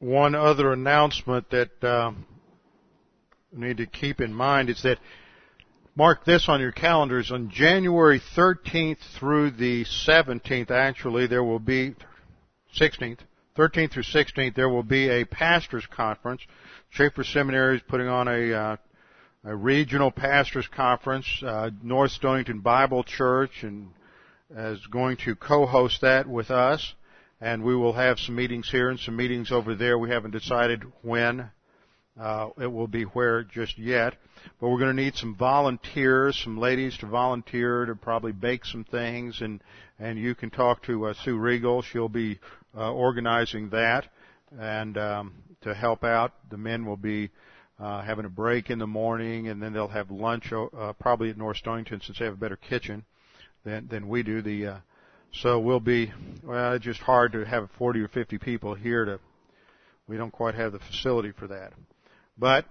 one other announcement that uh, we need to keep in mind is that mark this on your calendars on January 13th through the 17th. Actually, there will be 16th, 13th through 16th. There will be a pastors conference. Chafer Seminary is putting on a uh, a regional pastors conference. Uh, North Stonington Bible Church and is going to co-host that with us, and we will have some meetings here and some meetings over there. We haven't decided when uh, it will be where just yet, but we're going to need some volunteers, some ladies to volunteer to probably bake some things, and and you can talk to uh, Sue Regal. She'll be uh, organizing that, and um, to help out, the men will be uh, having a break in the morning, and then they'll have lunch uh, probably at North Stonington since they have a better kitchen than than we do. The uh, so we'll be well. It's just hard to have 40 or 50 people here to. We don't quite have the facility for that, but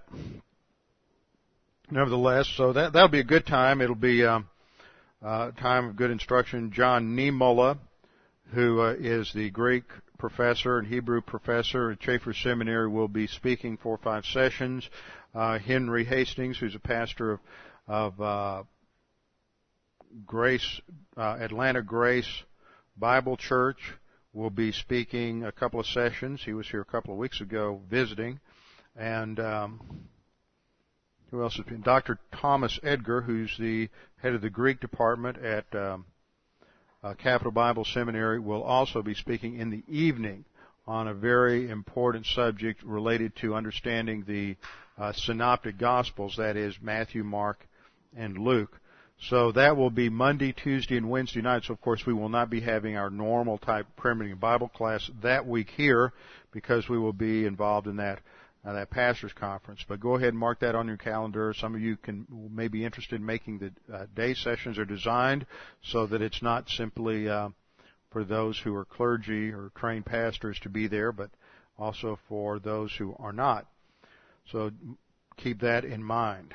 nevertheless, so that that'll be a good time. It'll be um, uh, time of good instruction. John Niemelä, who uh, is the Greek professor and Hebrew professor at Chafer Seminary, will be speaking four or five sessions. Uh, Henry Hastings, who's a pastor of, of uh, Grace uh, Atlanta Grace Bible Church, will be speaking a couple of sessions. He was here a couple of weeks ago visiting, and um, who else has been? Dr. Thomas Edgar, who's the head of the Greek department at um, uh, Capital Bible Seminary will also be speaking in the evening on a very important subject related to understanding the uh, synoptic gospels, that is Matthew, Mark, and Luke. So that will be Monday, Tuesday, and Wednesday nights. So of course, we will not be having our normal type prayer meeting Bible class that week here because we will be involved in that uh, that pastors conference. But go ahead and mark that on your calendar. Some of you can may be interested in making the uh, day sessions are designed so that it's not simply uh, for those who are clergy or trained pastors to be there, but also for those who are not. So keep that in mind.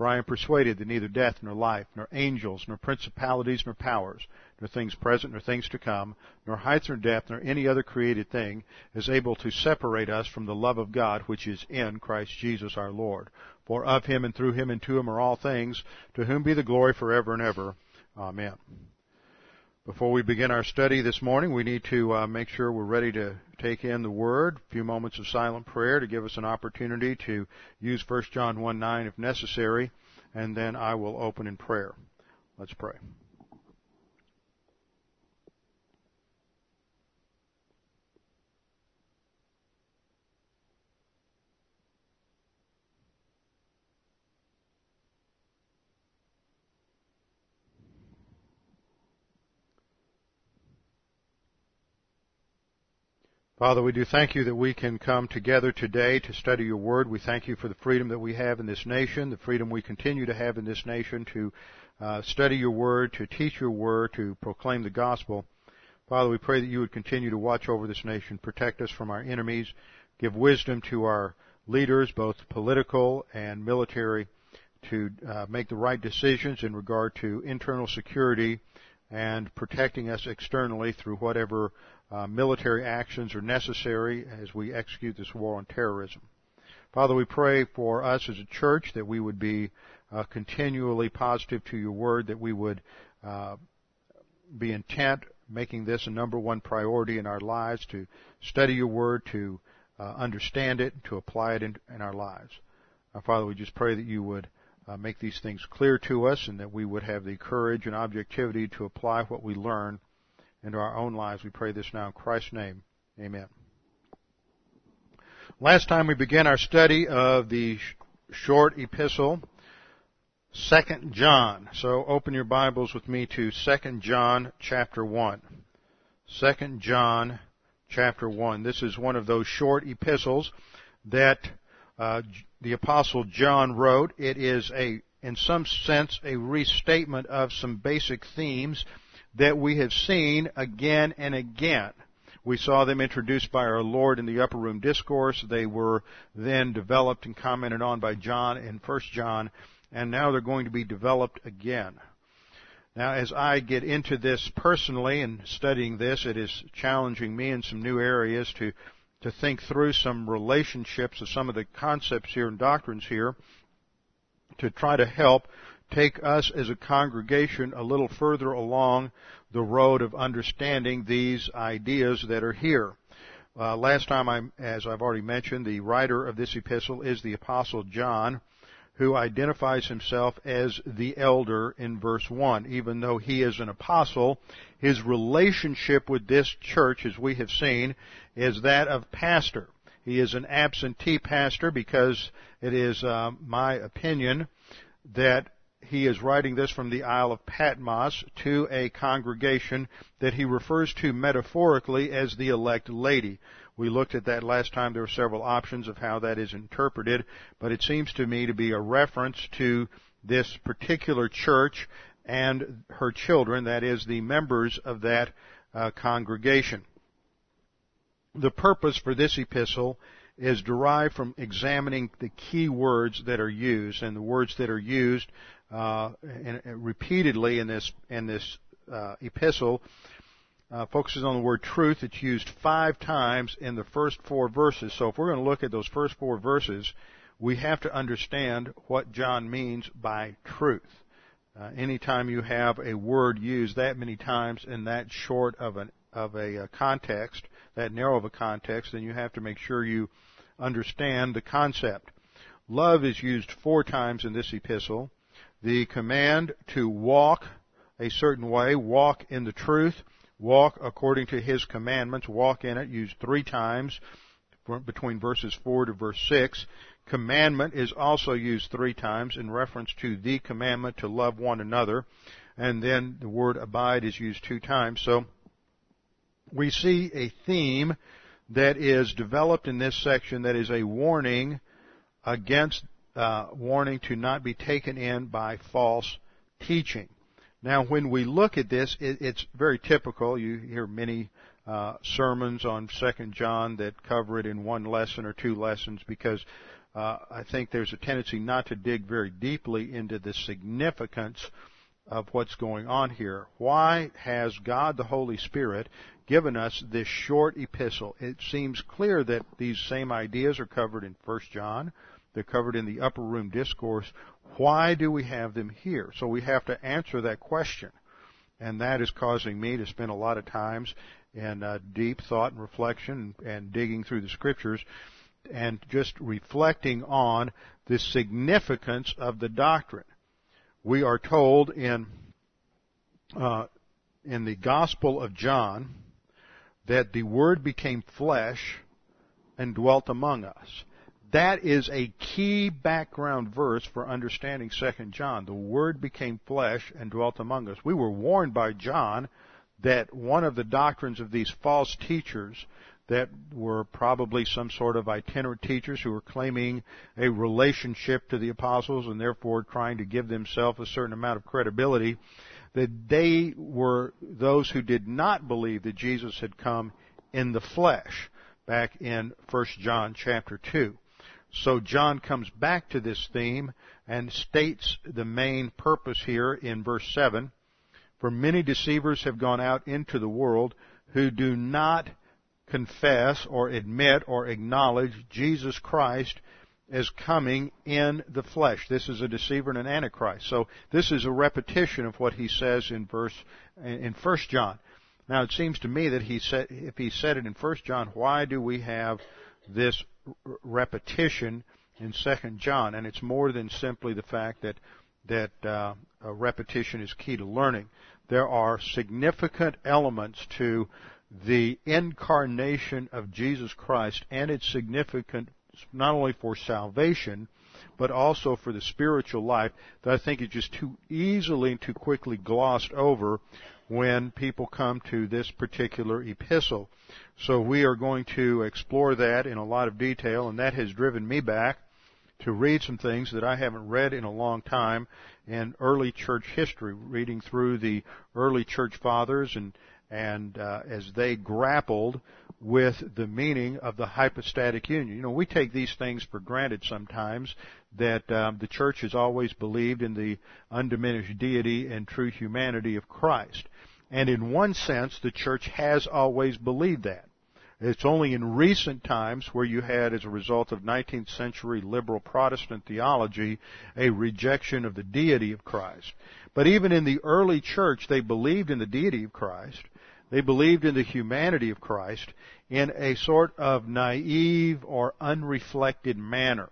For I am persuaded that neither death, nor life, nor angels, nor principalities, nor powers, nor things present, nor things to come, nor height nor depth, nor any other created thing is able to separate us from the love of God which is in Christ Jesus our Lord. For of him and through him and to him are all things, to whom be the glory forever and ever. Amen. Before we begin our study this morning, we need to uh, make sure we're ready to take in the Word. A few moments of silent prayer to give us an opportunity to use 1 John 1 9 if necessary, and then I will open in prayer. Let's pray. Father, we do thank you that we can come together today to study your word. We thank you for the freedom that we have in this nation, the freedom we continue to have in this nation to uh, study your word, to teach your word, to proclaim the gospel. Father, we pray that you would continue to watch over this nation, protect us from our enemies, give wisdom to our leaders, both political and military, to uh, make the right decisions in regard to internal security and protecting us externally through whatever uh, military actions are necessary as we execute this war on terrorism. Father, we pray for us as a church that we would be uh, continually positive to your word, that we would uh, be intent making this a number one priority in our lives, to study your word, to uh, understand it, to apply it in, in our lives. Uh, Father, we just pray that you would uh, make these things clear to us and that we would have the courage and objectivity to apply what we learn into our own lives. We pray this now in Christ's name. Amen. Last time we began our study of the short epistle, Second John. So open your Bibles with me to Second John chapter 1. Second John chapter 1. This is one of those short epistles that uh, the apostle John wrote. It is a, in some sense, a restatement of some basic themes that we have seen again and again. We saw them introduced by our Lord in the upper room discourse. They were then developed and commented on by John in 1 John, and now they're going to be developed again. Now, as I get into this personally and studying this, it is challenging me in some new areas to, to think through some relationships of some of the concepts here and doctrines here to try to help take us as a congregation a little further along the road of understanding these ideas that are here. Uh, last time, I, as I've already mentioned, the writer of this epistle is the Apostle John who identifies himself as the elder in verse 1. Even though he is an apostle, his relationship with this church, as we have seen, is that of pastor. He is an absentee pastor because it is uh, my opinion that he is writing this from the Isle of Patmos to a congregation that he refers to metaphorically as the elect lady. We looked at that last time. There are several options of how that is interpreted, but it seems to me to be a reference to this particular church and her children, that is, the members of that uh, congregation. The purpose for this epistle is derived from examining the key words that are used, and the words that are used uh, in, repeatedly in this in this uh, epistle uh, focuses on the word truth. It's used five times in the first four verses. So if we're going to look at those first four verses, we have to understand what John means by truth. Uh, anytime you have a word used that many times in that short of an of a uh, context, that narrow of a context, then you have to make sure you understand the concept. Love is used four times in this epistle. The command to walk a certain way, walk in the truth, walk according to his commandments, walk in it, used three times between verses 4 to verse 6. Commandment is also used three times in reference to the commandment to love one another. And then the word abide is used two times. So we see a theme that is developed in this section that is a warning against uh, warning to not be taken in by false teaching. Now, when we look at this, it, it's very typical. You hear many uh, sermons on Second John that cover it in one lesson or two lessons because uh, I think there's a tendency not to dig very deeply into the significance of what's going on here. Why has God the Holy Spirit given us this short epistle? It seems clear that these same ideas are covered in First John. They're covered in the upper room discourse. Why do we have them here? So we have to answer that question. And that is causing me to spend a lot of times in uh, deep thought and reflection and digging through the scriptures and just reflecting on the significance of the doctrine. We are told in uh, in the Gospel of John that the Word became flesh and dwelt among us. That is a key background verse for understanding 2 John. The Word became flesh and dwelt among us. We were warned by John that one of the doctrines of these false teachers that were probably some sort of itinerant teachers who were claiming a relationship to the apostles and therefore trying to give themselves a certain amount of credibility, that they were those who did not believe that Jesus had come in the flesh back in 1 John chapter 2. So John comes back to this theme and states the main purpose here in verse 7. For many deceivers have gone out into the world who do not confess or admit or acknowledge Jesus Christ as coming in the flesh. This is a deceiver and an antichrist. So this is a repetition of what he says in verse in First John. Now it seems to me that he said if he said it in First John, why do we have this repetition in Second John, and it's more than simply the fact that that uh, repetition is key to learning. There are significant elements to the incarnation of Jesus Christ and its significance not only for salvation, but also for the spiritual life that I think is just too easily and too quickly glossed over when people come to this particular epistle. So we are going to explore that in a lot of detail, and that has driven me back to read some things that I haven't read in a long time in early church history, reading through the early church fathers and and uh, as they grappled with the meaning of the hypostatic union. You know, we take these things for granted sometimes that um, the church has always believed in the undiminished deity and true humanity of Christ. And in one sense, the church has always believed that. It's only in recent times where you had, as a result of 19th century liberal Protestant theology, a rejection of the deity of Christ. But even in the early church, they believed in the deity of Christ. They believed in the humanity of Christ in a sort of naive or unreflected manner.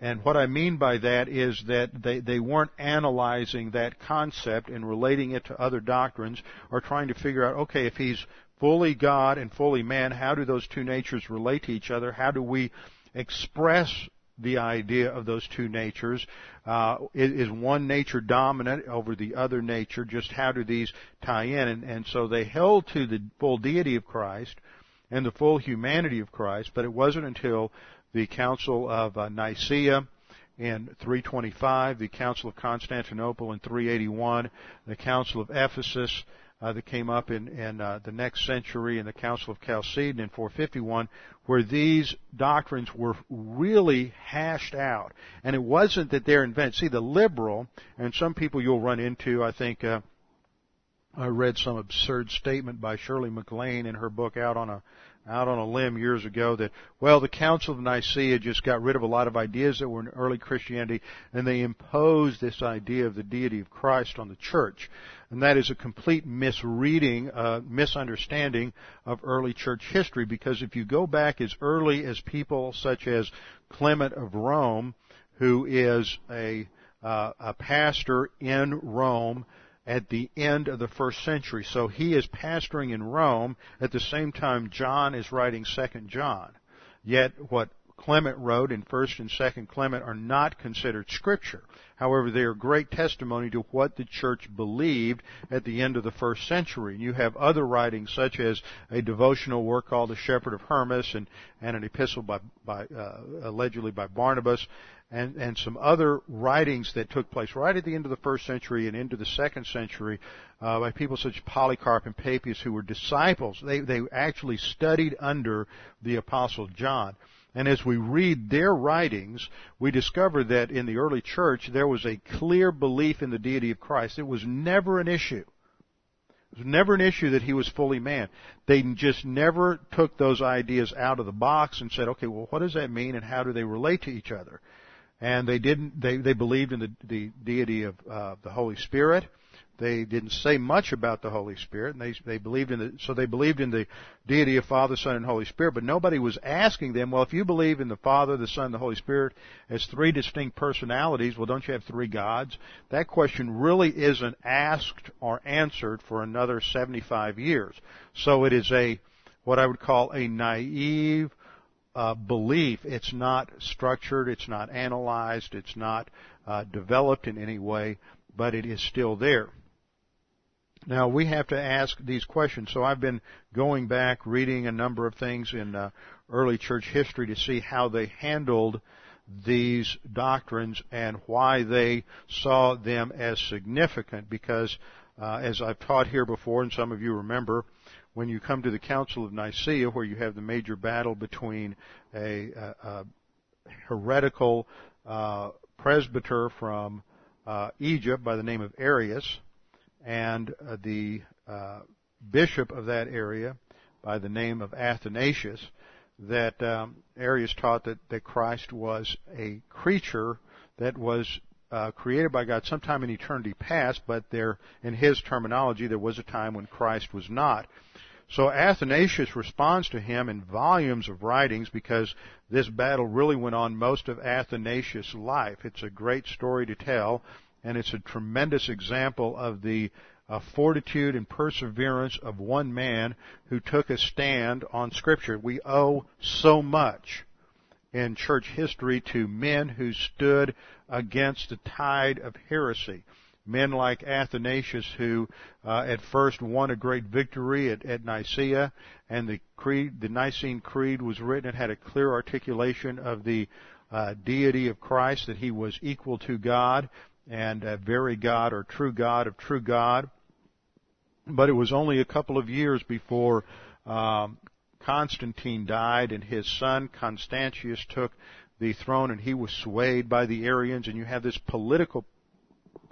And what I mean by that is that they, they weren't analyzing that concept and relating it to other doctrines or trying to figure out, okay, if he's fully God and fully man, how do those two natures relate to each other? How do we express the idea of those two natures? Uh, is, one nature dominant over the other nature? Just how do these tie in? And, and so they held to the full deity of Christ and the full humanity of Christ, but it wasn't until the Council of uh, Nicaea in 325, the Council of Constantinople in 381, the Council of Ephesus uh, that came up in, in uh, the next century, and the Council of Chalcedon in 451, where these doctrines were really hashed out. And it wasn't that they're invented. See, the liberal, and some people you'll run into, I think, uh, I read some absurd statement by Shirley MacLaine in her book Out on a out on a limb years ago that, well, the Council of Nicaea just got rid of a lot of ideas that were in early Christianity and they imposed this idea of the deity of Christ on the church. And that is a complete misreading, uh, misunderstanding of early church history because if you go back as early as people such as Clement of Rome, who is a, uh, a pastor in Rome, at the end of the first century. So he is pastoring in Rome at the same time John is writing Second John. Yet what Clement wrote in First and Second Clement are not considered scripture. However, they are great testimony to what the church believed at the end of the first century. And you have other writings such as a devotional work called The Shepherd of Hermas and, and an epistle by, by uh, allegedly by Barnabas and, and some other writings that took place right at the end of the first century and into the second century uh, by people such as Polycarp and Papias who were disciples. They, they actually studied under the Apostle John. And as we read their writings, we discover that in the early church there was a clear belief in the deity of Christ. It was never an issue. It was never an issue that he was fully man. They just never took those ideas out of the box and said, okay, well, what does that mean and how do they relate to each other? And they didn't they they believed in the the deity of uh, the Holy Spirit. They didn't say much about the Holy Spirit, and they they believed in the so they believed in the deity of Father, Son, and Holy Spirit. But nobody was asking them, well, if you believe in the Father, the Son, and the Holy Spirit as three distinct personalities, well, don't you have three gods? That question really isn't asked or answered for another 75 years. So it is a what I would call a naive uh, belief. It's not structured, it's not analyzed, it's not uh, developed in any way, but it is still there. Now we have to ask these questions. So I've been going back, reading a number of things in uh, early church history to see how they handled these doctrines and why they saw them as significant. Because uh, as I've taught here before, and some of you remember, when you come to the Council of Nicaea, where you have the major battle between a, a, a heretical uh, presbyter from uh, Egypt by the name of Arius and uh, the uh, bishop of that area by the name of Athanasius, that um, Arius taught that, that Christ was a creature that was uh, created by God sometime in eternity past, but there, in his terminology, there was a time when Christ was not. So Athanasius responds to him in volumes of writings because this battle really went on most of Athanasius' life. It's a great story to tell, and it's a tremendous example of the uh, fortitude and perseverance of one man who took a stand on Scripture. We owe so much in church history to men who stood against the tide of heresy men like Athanasius who uh, at first won a great victory at, at Nicaea and the creed, the Nicene Creed was written. It had a clear articulation of the uh, deity of Christ, that he was equal to God and a very God or true God of true God. But it was only a couple of years before um, Constantine died and his son Constantius took the throne and he was swayed by the Arians and you have this political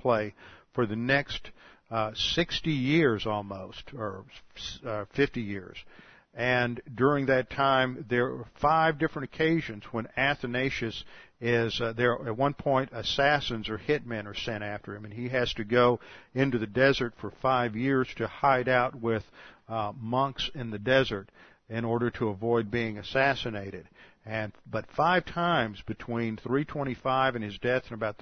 play for the next uh, 60 years almost, or uh, 50 years. And during that time, there were five different occasions when Athanasius is uh, there. At one point, assassins or hitmen are sent after him, and he has to go into the desert for five years to hide out with uh, monks in the desert in order to avoid being assassinated. And but five times between 325 and his death and about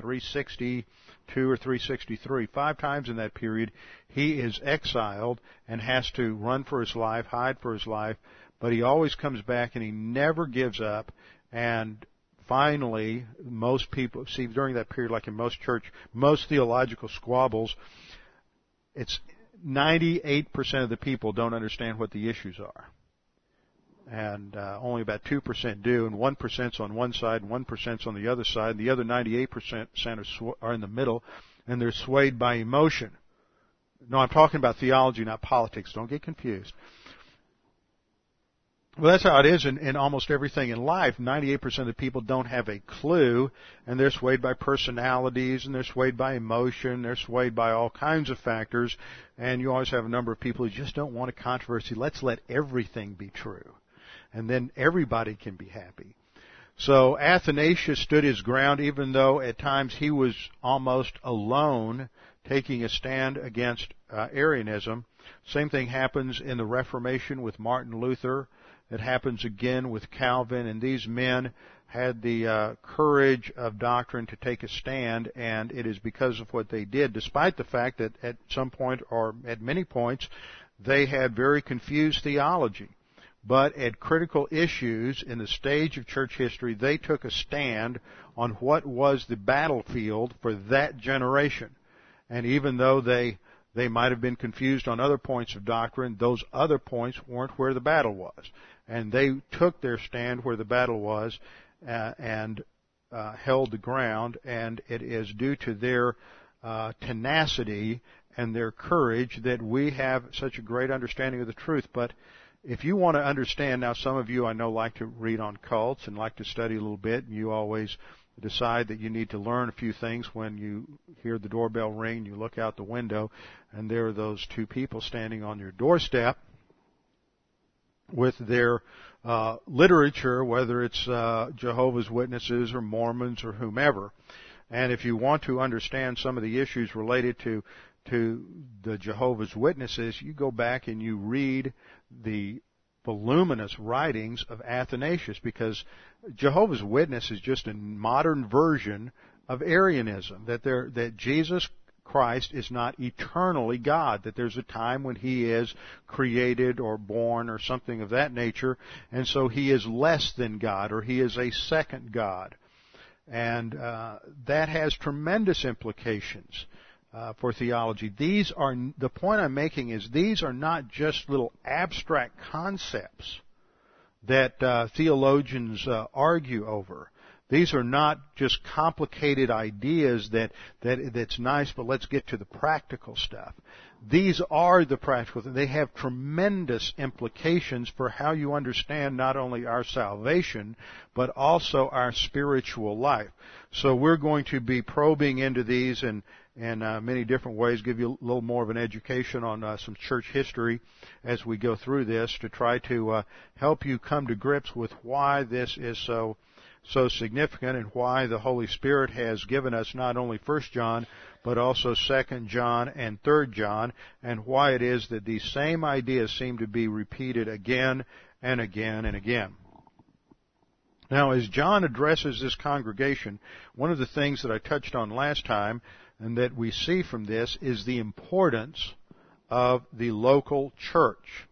362 or 363, five times in that period, he is exiled and has to run for his life, hide for his life. But he always comes back and he never gives up. And finally, most people see during that period, like in most church, most theological squabbles, it's 98% of the people don't understand what the issues are and uh, only about 2% do, and 1% on one side and 1% on the other side. And the other 98% are, are in the middle, and they're swayed by emotion. No, I'm talking about theology, not politics. Don't get confused. Well, that's how it is in, in almost everything in life. 98% of the people don't have a clue, and they're swayed by personalities, and they're swayed by emotion, they're swayed by all kinds of factors, and you always have a number of people who just don't want a controversy. Let's let everything be true and then everybody can be happy. So Athanasius stood his ground even though at times he was almost alone taking a stand against uh, Arianism. Same thing happens in the Reformation with Martin Luther. It happens again with Calvin and these men had the uh, courage of doctrine to take a stand and it is because of what they did despite the fact that at some point or at many points they had very confused theology but at critical issues in the stage of church history, they took a stand on what was the battlefield for that generation. And even though they they might have been confused on other points of doctrine, those other points weren't where the battle was. And they took their stand where the battle was uh, and uh, held the ground, and it is due to their uh, tenacity and their courage that we have such a great understanding of the truth. But if you want to understand, now some of you I know like to read on cults and like to study a little bit, and you always decide that you need to learn a few things when you hear the doorbell ring, you look out the window, and there are those two people standing on your doorstep with their uh, literature, whether it's uh, Jehovah's Witnesses or Mormons or whomever. And if you want to understand some of the issues related to to the Jehovah's Witnesses, you go back and you read the voluminous writings of Athanasius because Jehovah's Witness is just a modern version of Arianism that there that Jesus Christ is not eternally God, that there's a time when he is created or born or something of that nature, and so he is less than God or he is a second God. And uh, that has tremendous implications uh, for theology. These are the point I'm making is these are not just little abstract concepts that uh, theologians uh, argue over. These are not just complicated ideas that, that that's nice, but let's get to the practical stuff. These are the practical. They have tremendous implications for how you understand not only our salvation, but also our spiritual life. So we're going to be probing into these and in uh, many different ways, give you a little more of an education on uh, some church history as we go through this to try to uh, help you come to grips with why this is so so significant and why the Holy Spirit has given us not only First John but also Second John and Third John, and why it is that these same ideas seem to be repeated again and again and again. Now, as John addresses this congregation, one of the things that I touched on last time and that we see from this is the importance of the local church.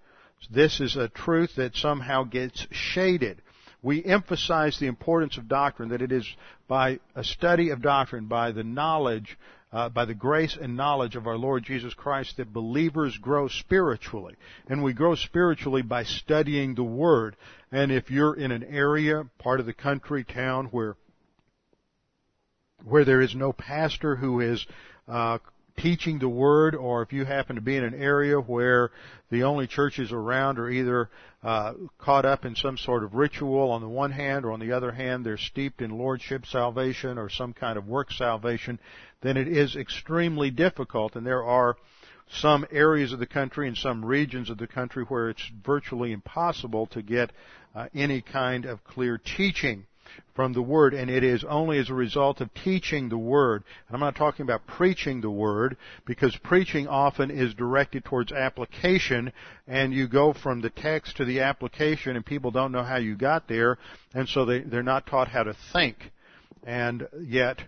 This is a truth that somehow gets shaded. we emphasize the importance of doctrine, that it is by a study of doctrine, by the knowledge, uh, by the grace and knowledge of our Lord Jesus Christ that believers grow spiritually. And we grow spiritually by studying the Word. And if you're in an area, part of the country, town where where there is no pastor who is uh, teaching the word, or if you happen to be in an area where the only churches around are either uh, caught up in some sort of ritual on the one hand, or on the other hand, they're steeped in lordship salvation or some kind of work salvation, then it is extremely difficult. And there are some areas of the country and some regions of the country where it's virtually impossible to get uh, any kind of clear teaching from the Word, and it is only as a result of teaching the Word. And I'm not talking about preaching the Word, because preaching often is directed towards application, and you go from the text to the application, and people don't know how you got there, and so they, they're not taught how to think. And yet,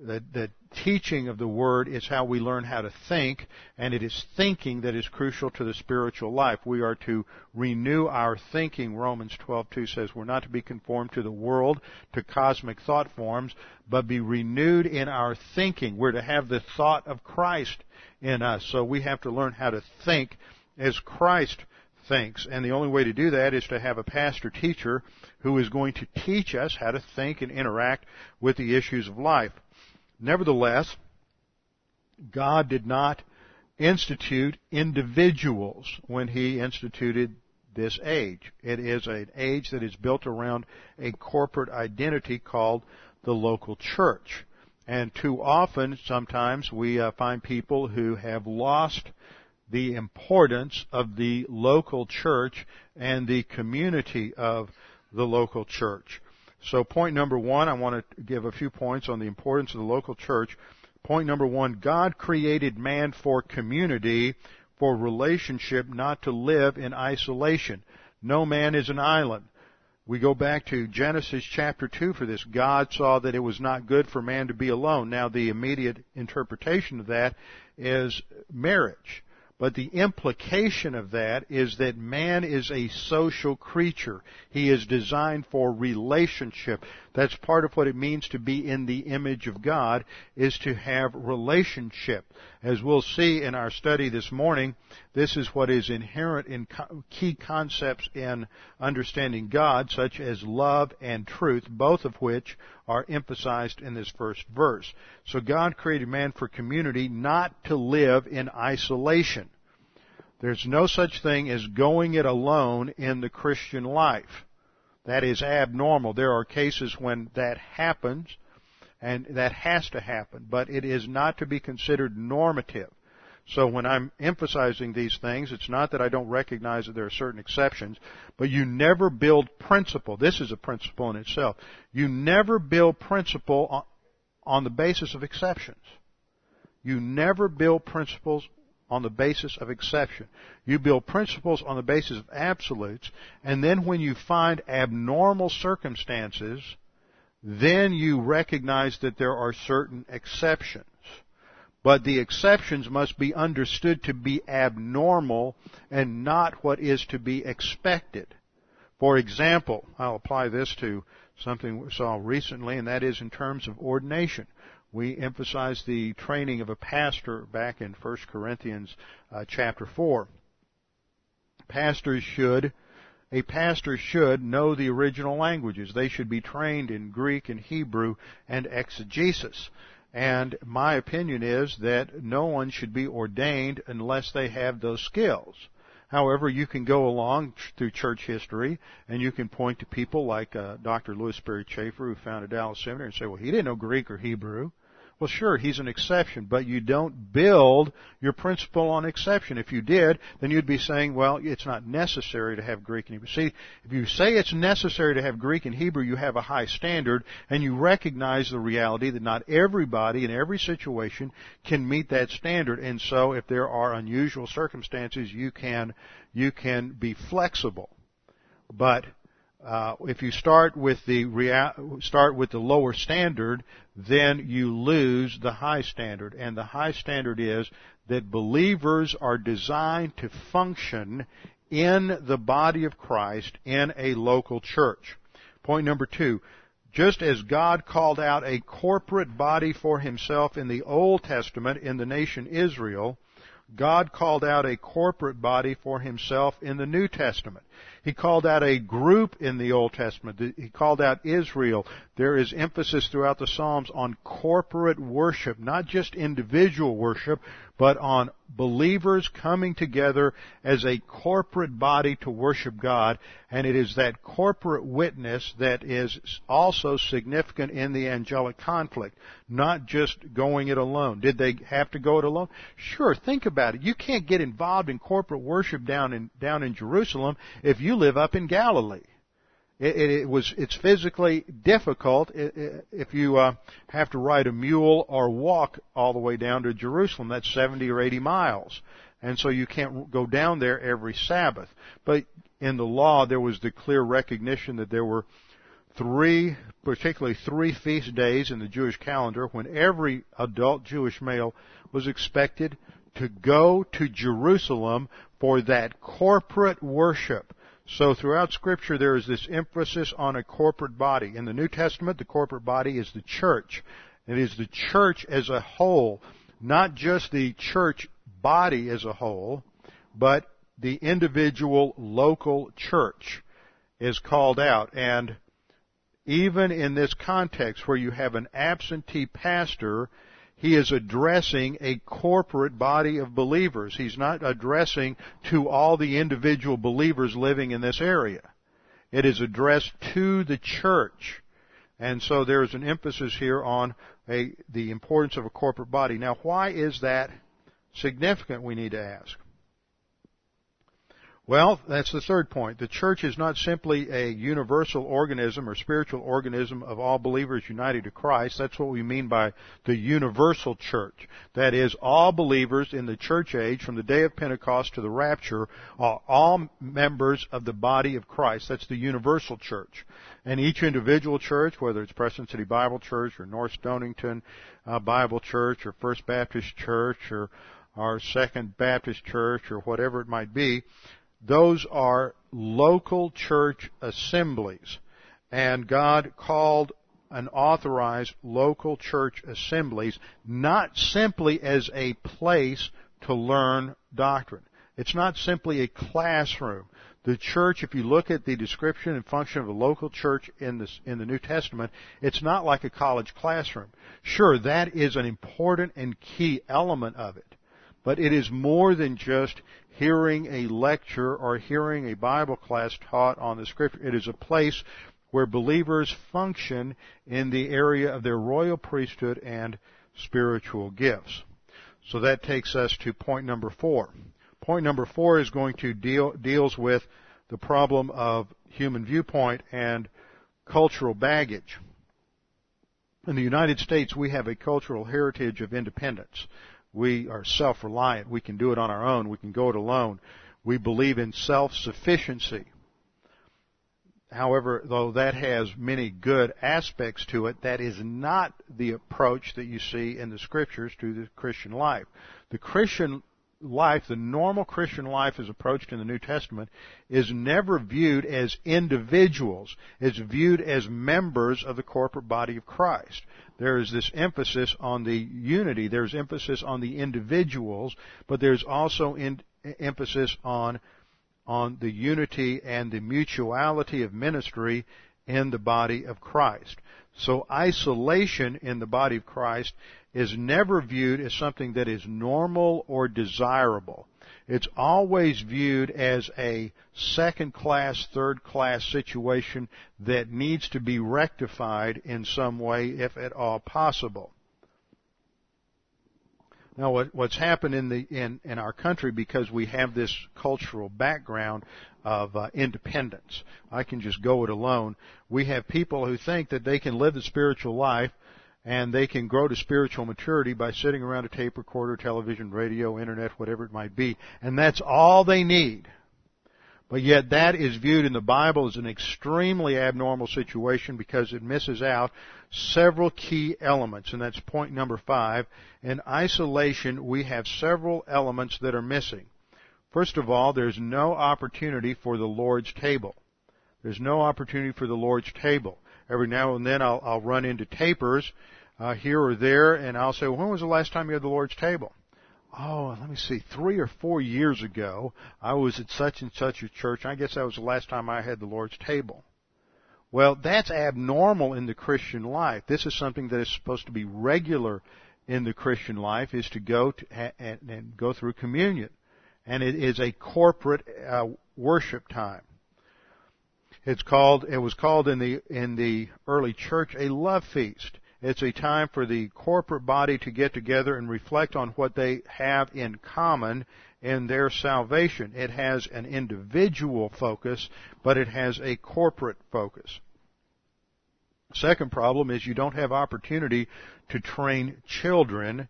the, the teaching of the Word is how we learn how to think, and it is thinking that is crucial to the spiritual life. We are to renew our thinking. Romans 12:2 says we're not to be conformed to the world, to cosmic thought forms, but be renewed in our thinking. We're to have the thought of Christ in us. So we have to learn how to think as Christ thinks. And the only way to do that is to have a pastor teacher who is going to teach us how to think and interact with the issues of life. Nevertheless, God did not institute individuals when He instituted this age. It is an age that is built around a corporate identity called the local church. And too often, sometimes, we uh, find people who have lost the importance of the local church and the community of the local church. So point number one, I want to give a few points on the importance of the local church. Point number one, God created man for community, for relationship, not to live in isolation. No man is an island. We go back to Genesis chapter 2 for this. God saw that it was not good for man to be alone. Now the immediate interpretation of that is marriage. But the implication of that is that man is a social creature. He is designed for relationship. That's part of what it means to be in the image of God, is to have relationship. As we'll see in our study this morning, this is what is inherent in key concepts in understanding God, such as love and truth, both of which are emphasized in this first verse. So God created man for community, not to live in isolation. There's no such thing as going it alone in the Christian life. That is abnormal. There are cases when that happens, and that has to happen, but it is not to be considered normative. So when I'm emphasizing these things, it's not that I don't recognize that there are certain exceptions, but you never build principle. This is a principle in itself. You never build principle on the basis of exceptions. You never build principles on the basis of exception. You build principles on the basis of absolutes, and then when you find abnormal circumstances, then you recognize that there are certain exceptions. But the exceptions must be understood to be abnormal and not what is to be expected. For example, I'll apply this to something we saw recently, and that is in terms of ordination we emphasize the training of a pastor back in 1 Corinthians uh, chapter 4. Pastors should, a pastor should know the original languages. They should be trained in Greek and Hebrew and exegesis. And my opinion is that no one should be ordained unless they have those skills. However, you can go along through church history and you can point to people like uh, Dr. Lewis Sperry Chafer, who founded Dallas Seminary, and say, well, he didn't know Greek or Hebrew. Well, sure, he's an exception, but you don't build your principle on exception. If you did, then you'd be saying, well, it's not necessary to have Greek and Hebrew. See, if you say it's necessary to have Greek and Hebrew, you have a high standard, and you recognize the reality that not everybody in every situation can meet that standard. And so, if there are unusual circumstances, you can, you can be flexible. But uh, if you start with the rea- start with the lower standard, then you lose the high standard. And the high standard is that believers are designed to function in the body of Christ in a local church. Point number two, just as God called out a corporate body for himself in the Old Testament in the nation Israel, God called out a corporate body for himself in the New Testament. He called out a group in the Old Testament. He called out Israel. There is emphasis throughout the Psalms on corporate worship, not just individual worship, but on believers coming together as a corporate body to worship God. And it is that corporate witness that is also significant in the angelic conflict, not just going it alone. Did they have to go it alone? Sure, think about it. You can't get involved in corporate worship down in, down in Jerusalem if you live up in Galilee. It, it, it was it's physically difficult if you uh, have to ride a mule or walk all the way down to Jerusalem. That's 70 or 80 miles, and so you can't go down there every Sabbath. But in the law, there was the clear recognition that there were three, particularly three feast days in the Jewish calendar when every adult Jewish male was expected to go to Jerusalem for that corporate worship so throughout scripture there is this emphasis on a corporate body. In the New Testament, the corporate body is the church. It is the church as a whole, not just the church body as a whole, but the individual local church is called out. And even in this context where you have an absentee pastor, he is addressing a corporate body of believers. He's not addressing to all the individual believers living in this area. It is addressed to the church. And so there is an emphasis here on a, the importance of a corporate body. Now, why is that significant, we need to ask? Well, that's the third point. The church is not simply a universal organism or spiritual organism of all believers united to Christ. That's what we mean by the universal church. That is, all believers in the church age from the day of Pentecost to the rapture are all members of the body of Christ. That's the universal church. And each individual church, whether it's Preston City Bible Church or North Stonington uh, Bible Church or First Baptist Church or our Second Baptist Church or whatever it might be, those are local church assemblies. And God called and authorized local church assemblies not simply as a place to learn doctrine. It's not simply a classroom. The church, if you look at the description and function of a local church in, this, in the New Testament, it's not like a college classroom. Sure, that is an important and key element of it. But it is more than just hearing a lecture or hearing a Bible class taught on the scripture. It is a place where believers function in the area of their royal priesthood and spiritual gifts. So that takes us to point number four. Point number four is going to deal, deals with the problem of human viewpoint and cultural baggage. In the United States, we have a cultural heritage of independence. We are self-reliant. We can do it on our own. We can go it alone. We believe in self-sufficiency. However, though that has many good aspects to it, that is not the approach that you see in the scriptures to the Christian life. The Christian life, the normal Christian life as approached in the New Testament, is never viewed as individuals. It's viewed as members of the corporate body of Christ. There is this emphasis on the unity. There's emphasis on the individuals, but there's also in, emphasis on on the unity and the mutuality of ministry in the body of Christ. So isolation in the body of Christ is never viewed as something that is normal or desirable. It's always viewed as a second class, third class situation that needs to be rectified in some way if at all possible. Now, what, what's happened in the in in our country because we have this cultural background of uh, independence. I can just go it alone. We have people who think that they can live the spiritual life and they can grow to spiritual maturity by sitting around a tape recorder, television, radio, internet, whatever it might be. And that's all they need. But yet that is viewed in the Bible as an extremely abnormal situation because it misses out several key elements. And that's point number five. In isolation, we have several elements that are missing. First of all, there's no opportunity for the Lord's table. There's no opportunity for the Lord's table. Every now and then I'll, I'll run into tapers uh, here or there, and I'll say, "When was the last time you had the Lord's table?" Oh, let me see, three or four years ago, I was at such and such a church. I guess that was the last time I had the Lord's table. Well, that's abnormal in the Christian life. This is something that is supposed to be regular in the Christian life, is to go to, and, and go through communion, and it is a corporate uh, worship time. It's called. It was called in the in the early church a love feast. It's a time for the corporate body to get together and reflect on what they have in common in their salvation. It has an individual focus, but it has a corporate focus. Second problem is you don't have opportunity to train children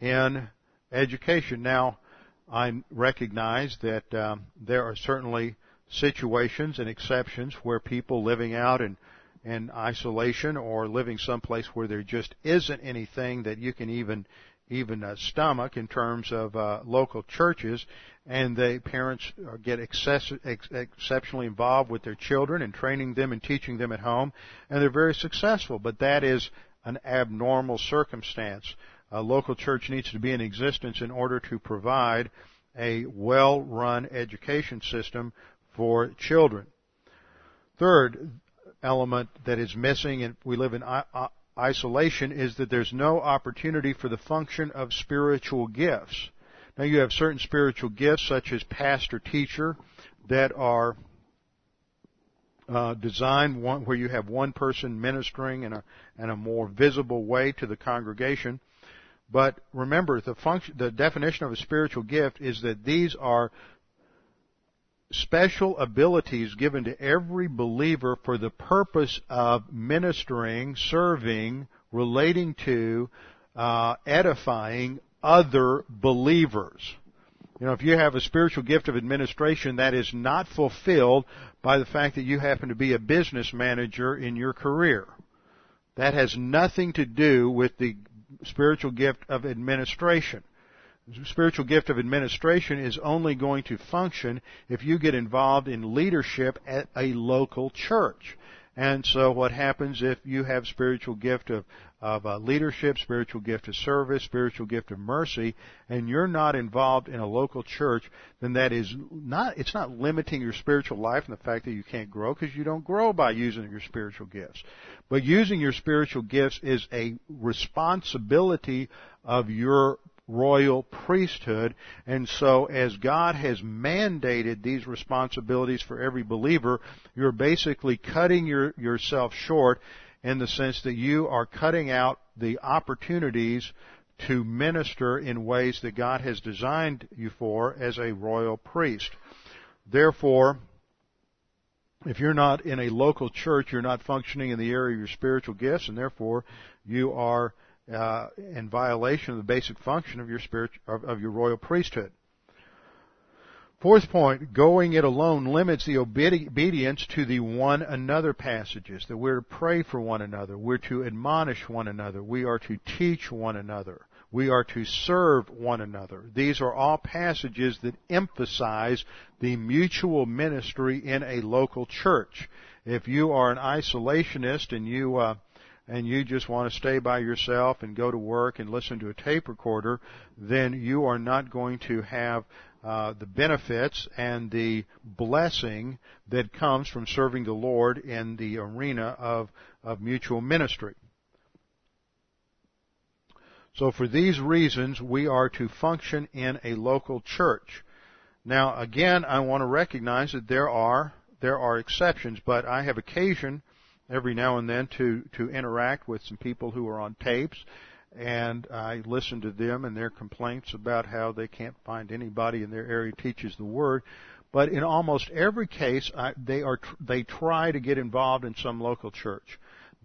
in education. Now, I recognize that um, there are certainly situations and exceptions where people living out in in isolation or living someplace where there just isn't anything that you can even even uh, stomach in terms of uh, local churches, and the parents get excess, ex- exceptionally involved with their children and training them and teaching them at home, and they're very successful. But that is an abnormal circumstance. A local church needs to be in existence in order to provide a well-run education system for children. Third, element that is missing and we live in isolation is that there's no opportunity for the function of spiritual gifts. Now you have certain spiritual gifts such as pastor teacher that are uh, designed one, where you have one person ministering in a, in a more visible way to the congregation. But remember, the function, the definition of a spiritual gift is that these are special abilities given to every believer for the purpose of ministering, serving, relating to, uh, edifying other believers. You know, if you have a spiritual gift of administration that is not fulfilled by the fact that you happen to be a business manager in your career. That has nothing to do with the spiritual gift of administration spiritual gift of administration is only going to function if you get involved in leadership at a local church. And so what happens if you have spiritual gift of, of uh, leadership, spiritual gift of service, spiritual gift of mercy, and you're not involved in a local church, then that is not, it's not limiting your spiritual life and the fact that you can't grow because you don't grow by using your spiritual gifts. But using your spiritual gifts is a responsibility of your royal priesthood. And so as God has mandated these responsibilities for every believer, you're basically cutting your, yourself short in the sense that you are cutting out the opportunities to minister in ways that God has designed you for as a royal priest. Therefore, if you're not in a local church, you're not functioning in the area of your spiritual gifts, and therefore you are uh, in violation of the basic function of your spirit of, of your royal priesthood. Fourth point, going it alone limits the obedience to the one another passages, that we're to pray for one another, we're to admonish one another, we are to teach one another, we are to serve one another. These are all passages that emphasize the mutual ministry in a local church. If you are an isolationist and you uh, and you just want to stay by yourself and go to work and listen to a tape recorder, then you are not going to have uh, the benefits and the blessing that comes from serving the Lord in the arena of, of mutual ministry. So for these reasons, we are to function in a local church. Now, again, I want to recognize that there are there are exceptions, but I have occasion every now and then to to interact with some people who are on tapes and I listen to them and their complaints about how they can't find anybody in their area teaches the word. But in almost every case, I, they are they try to get involved in some local church.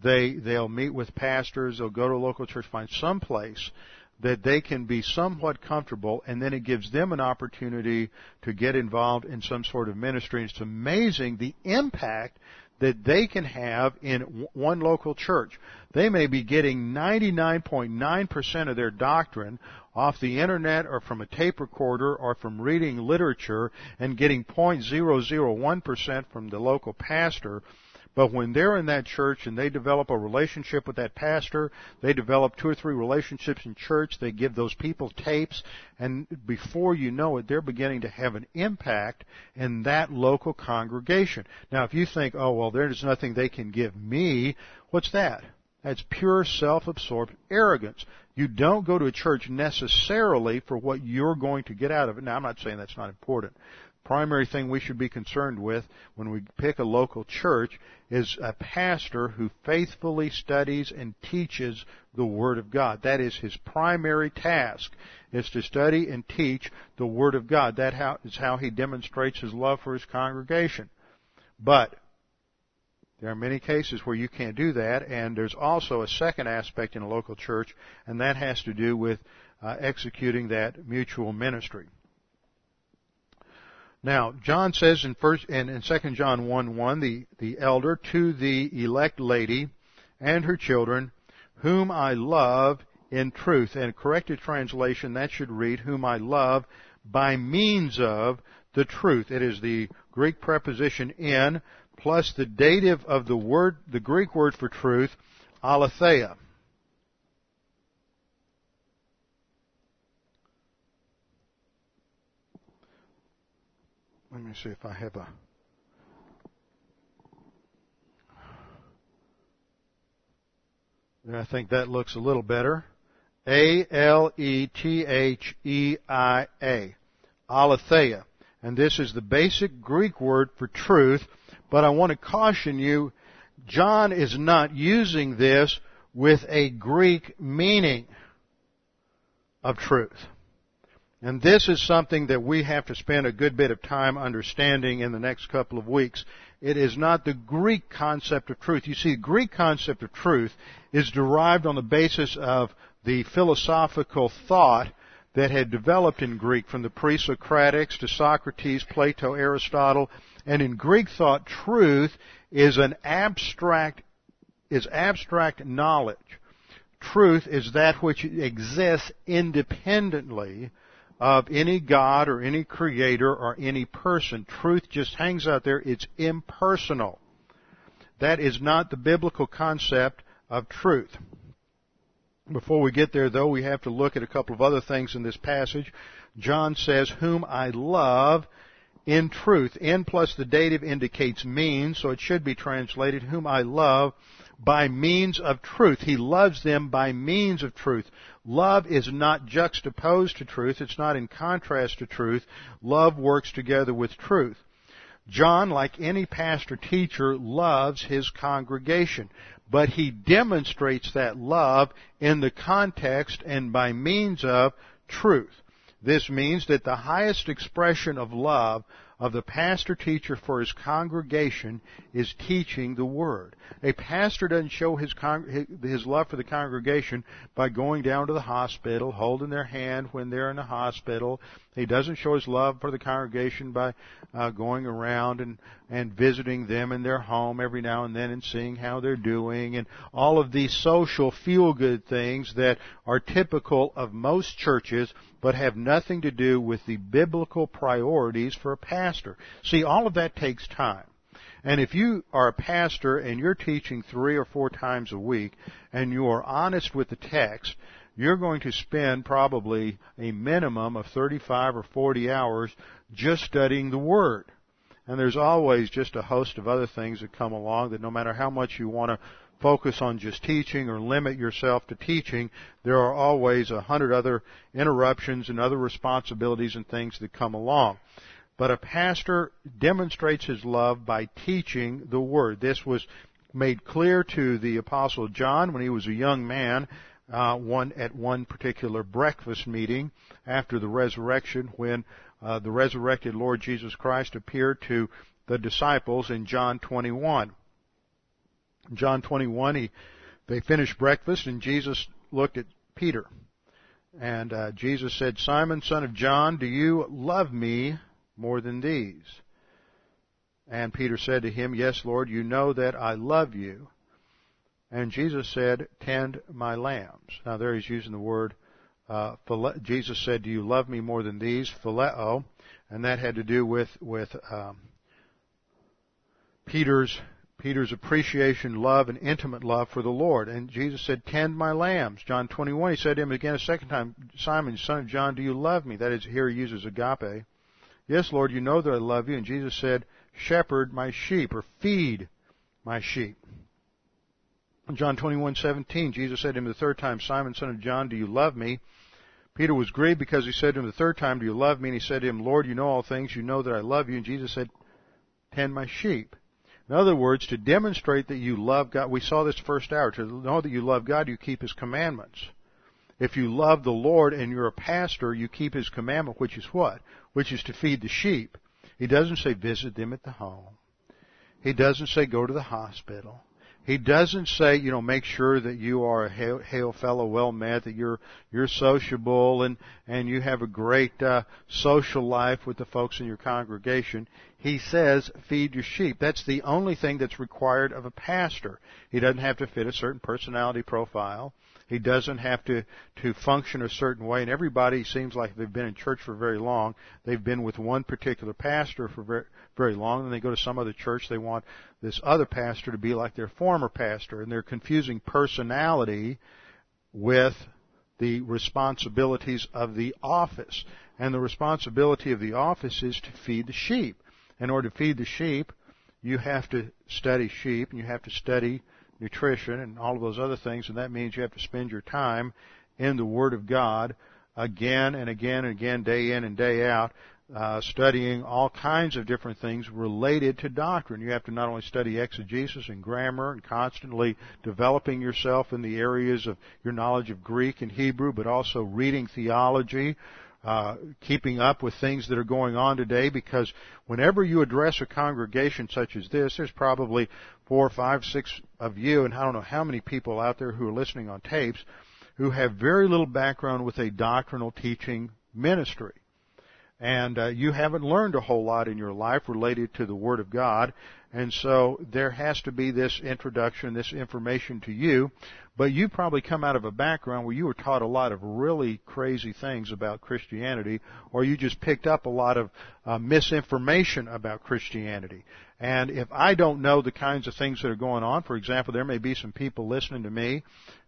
They they'll meet with pastors. They'll go to a local church, find some place that they can be somewhat comfortable, and then it gives them an opportunity to get involved in some sort of ministry. And it's amazing the impact that they can have in one local church. They may be getting 99.9% of their doctrine off the internet or from a tape recorder or from reading literature and getting 0.001% from the local pastor but when they're in that church and they develop a relationship with that pastor, they develop two or three relationships in church, they give those people tapes, and before you know it, they're beginning to have an impact in that local congregation. Now, if you think, oh, well, there's nothing they can give me, what's that? That's pure self-absorbed arrogance. You don't go to a church necessarily for what you're going to get out of it. Now, I'm not saying that's not important primary thing we should be concerned with when we pick a local church is a pastor who faithfully studies and teaches the Word of God. That is his primary task, is to study and teach the Word of God. That is how he demonstrates his love for his congregation. But, there are many cases where you can't do that, and there's also a second aspect in a local church, and that has to do with uh, executing that mutual ministry. Now, John says in first and in second John 1 1, the, the elder to the elect lady and her children, whom I love in truth. And corrected translation, that should read, whom I love by means of the truth. It is the Greek preposition in plus the dative of the word, the Greek word for truth, aletheia. Let me see if I have a. I think that looks a little better. A L E T H E I A. Aletheia. And this is the basic Greek word for truth, but I want to caution you, John is not using this with a Greek meaning of truth. And this is something that we have to spend a good bit of time understanding in the next couple of weeks. It is not the Greek concept of truth. You see, the Greek concept of truth is derived on the basis of the philosophical thought that had developed in Greek from the pre-Socratics to Socrates, Plato, Aristotle. And in Greek thought, truth is an abstract, is abstract knowledge. Truth is that which exists independently of any God or any creator or any person. Truth just hangs out there. It's impersonal. That is not the biblical concept of truth. Before we get there though, we have to look at a couple of other things in this passage. John says, whom I love in truth. In plus the dative indicates means, so it should be translated, whom I love by means of truth. He loves them by means of truth. Love is not juxtaposed to truth. It's not in contrast to truth. Love works together with truth. John, like any pastor teacher, loves his congregation, but he demonstrates that love in the context and by means of truth. This means that the highest expression of love of the pastor teacher for his congregation is teaching the word. A pastor doesn't show his con- his love for the congregation by going down to the hospital, holding their hand when they're in the hospital. He doesn't show his love for the congregation by uh, going around and and visiting them in their home every now and then and seeing how they're doing and all of these social feel good things that are typical of most churches but have nothing to do with the biblical priorities for a pastor. See, all of that takes time. And if you are a pastor and you're teaching three or four times a week and you are honest with the text, you're going to spend probably a minimum of 35 or 40 hours just studying the Word. And there's always just a host of other things that come along that no matter how much you want to focus on just teaching or limit yourself to teaching, there are always a hundred other interruptions and other responsibilities and things that come along. But a pastor demonstrates his love by teaching the Word. This was made clear to the Apostle John when he was a young man, uh, one at one particular breakfast meeting after the resurrection, when uh, the resurrected Lord Jesus Christ appeared to the disciples in John 21. John 21, he, they finished breakfast and Jesus looked at Peter. And uh, Jesus said, Simon, son of John, do you love me more than these? And Peter said to him, Yes, Lord, you know that I love you. And Jesus said, Tend my lambs. Now there he's using the word, uh, Jesus said, Do you love me more than these? Phileo. And that had to do with, with, um, Peter's Peter's appreciation, love, and intimate love for the Lord. And Jesus said, Tend my lambs. John 21, he said to him again a second time, Simon, son of John, do you love me? That is, here he uses agape. Yes, Lord, you know that I love you. And Jesus said, Shepherd my sheep, or feed my sheep. In John 21:17, Jesus said to him the third time, Simon, son of John, do you love me? Peter was grieved because he said to him the third time, Do you love me? And he said to him, Lord, you know all things. You know that I love you. And Jesus said, Tend my sheep. In other words, to demonstrate that you love God, we saw this first hour, to know that you love God, you keep His commandments. If you love the Lord and you're a pastor, you keep His commandment, which is what? Which is to feed the sheep. He doesn't say visit them at the home. He doesn't say go to the hospital. He doesn't say, you know, make sure that you are a hail, hail fellow, well met, that you're you're sociable and and you have a great uh, social life with the folks in your congregation. He says, feed your sheep. That's the only thing that's required of a pastor. He doesn't have to fit a certain personality profile. He doesn't have to, to function a certain way. And everybody seems like they've been in church for very long. They've been with one particular pastor for very, very long. Then they go to some other church. They want this other pastor to be like their former pastor. And they're confusing personality with the responsibilities of the office. And the responsibility of the office is to feed the sheep. In order to feed the sheep, you have to study sheep and you have to study nutrition and all of those other things, and that means you have to spend your time in the Word of God again and again and again, day in and day out, uh, studying all kinds of different things related to doctrine. You have to not only study exegesis and grammar and constantly developing yourself in the areas of your knowledge of Greek and Hebrew, but also reading theology, uh, keeping up with things that are going on today because whenever you address a congregation such as this, there's probably four, five, six of you, and I don't know how many people out there who are listening on tapes, who have very little background with a doctrinal teaching ministry. And uh, you haven't learned a whole lot in your life related to the Word of God, and so there has to be this introduction, this information to you. But you probably come out of a background where you were taught a lot of really crazy things about Christianity, or you just picked up a lot of uh, misinformation about Christianity. And if I don't know the kinds of things that are going on, for example, there may be some people listening to me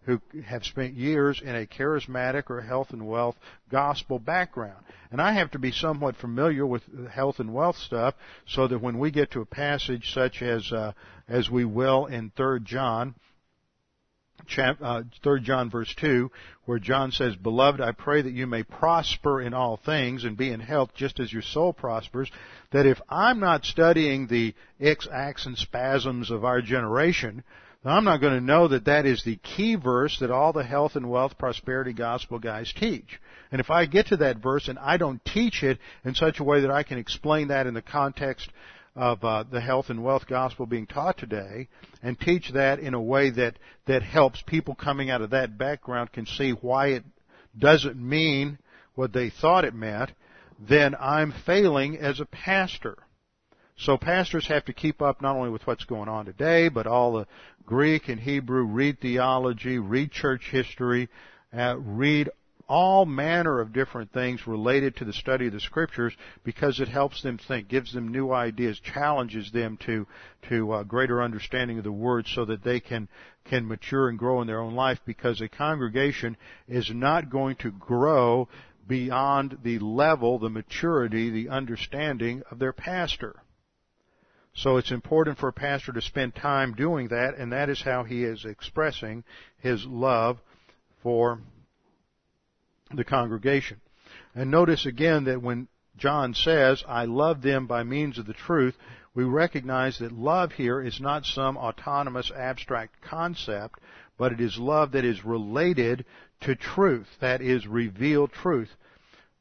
who have spent years in a charismatic or health and wealth gospel background. And I have to be somewhat familiar with health and wealth stuff so that when we get to a passage such as, uh, as we will in 3 John, uh, 3 John verse 2, where John says, Beloved, I pray that you may prosper in all things and be in health just as your soul prospers, that if I'm not studying the icks, acts, and spasms of our generation, I'm not going to know that that is the key verse that all the health and wealth prosperity gospel guys teach. And if I get to that verse and I don't teach it in such a way that I can explain that in the context of uh, the health and wealth gospel being taught today and teach that in a way that that helps people coming out of that background can see why it doesn't mean what they thought it meant, then I'm failing as a pastor. So pastors have to keep up not only with what's going on today, but all the Greek and Hebrew, read theology, read church history, uh, read all manner of different things related to the study of the scriptures because it helps them think, gives them new ideas, challenges them to to uh, greater understanding of the word so that they can can mature and grow in their own life because a congregation is not going to grow beyond the level, the maturity, the understanding of their pastor. So it's important for a pastor to spend time doing that, and that is how he is expressing his love for the congregation. And notice again that when John says, I love them by means of the truth, we recognize that love here is not some autonomous abstract concept, but it is love that is related to truth, that is revealed truth.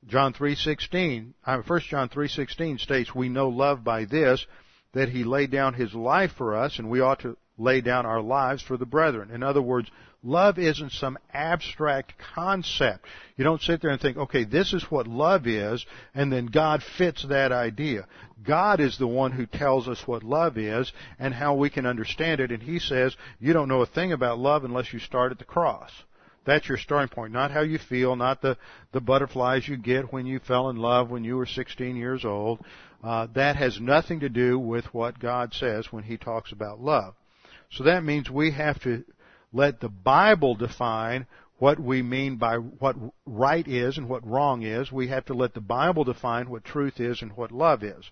John 3:16, 1 uh, John 3:16 states, "We know love by this, that he laid down his life for us, and we ought to lay down our lives for the brethren. In other words, love isn't some abstract concept. You don't sit there and think, okay, this is what love is, and then God fits that idea. God is the one who tells us what love is and how we can understand it, and He says, you don't know a thing about love unless you start at the cross. That's your starting point, not how you feel, not the, the butterflies you get when you fell in love when you were 16 years old. Uh, that has nothing to do with what God says when He talks about love. So that means we have to let the Bible define what we mean by what right is and what wrong is. We have to let the Bible define what truth is and what love is.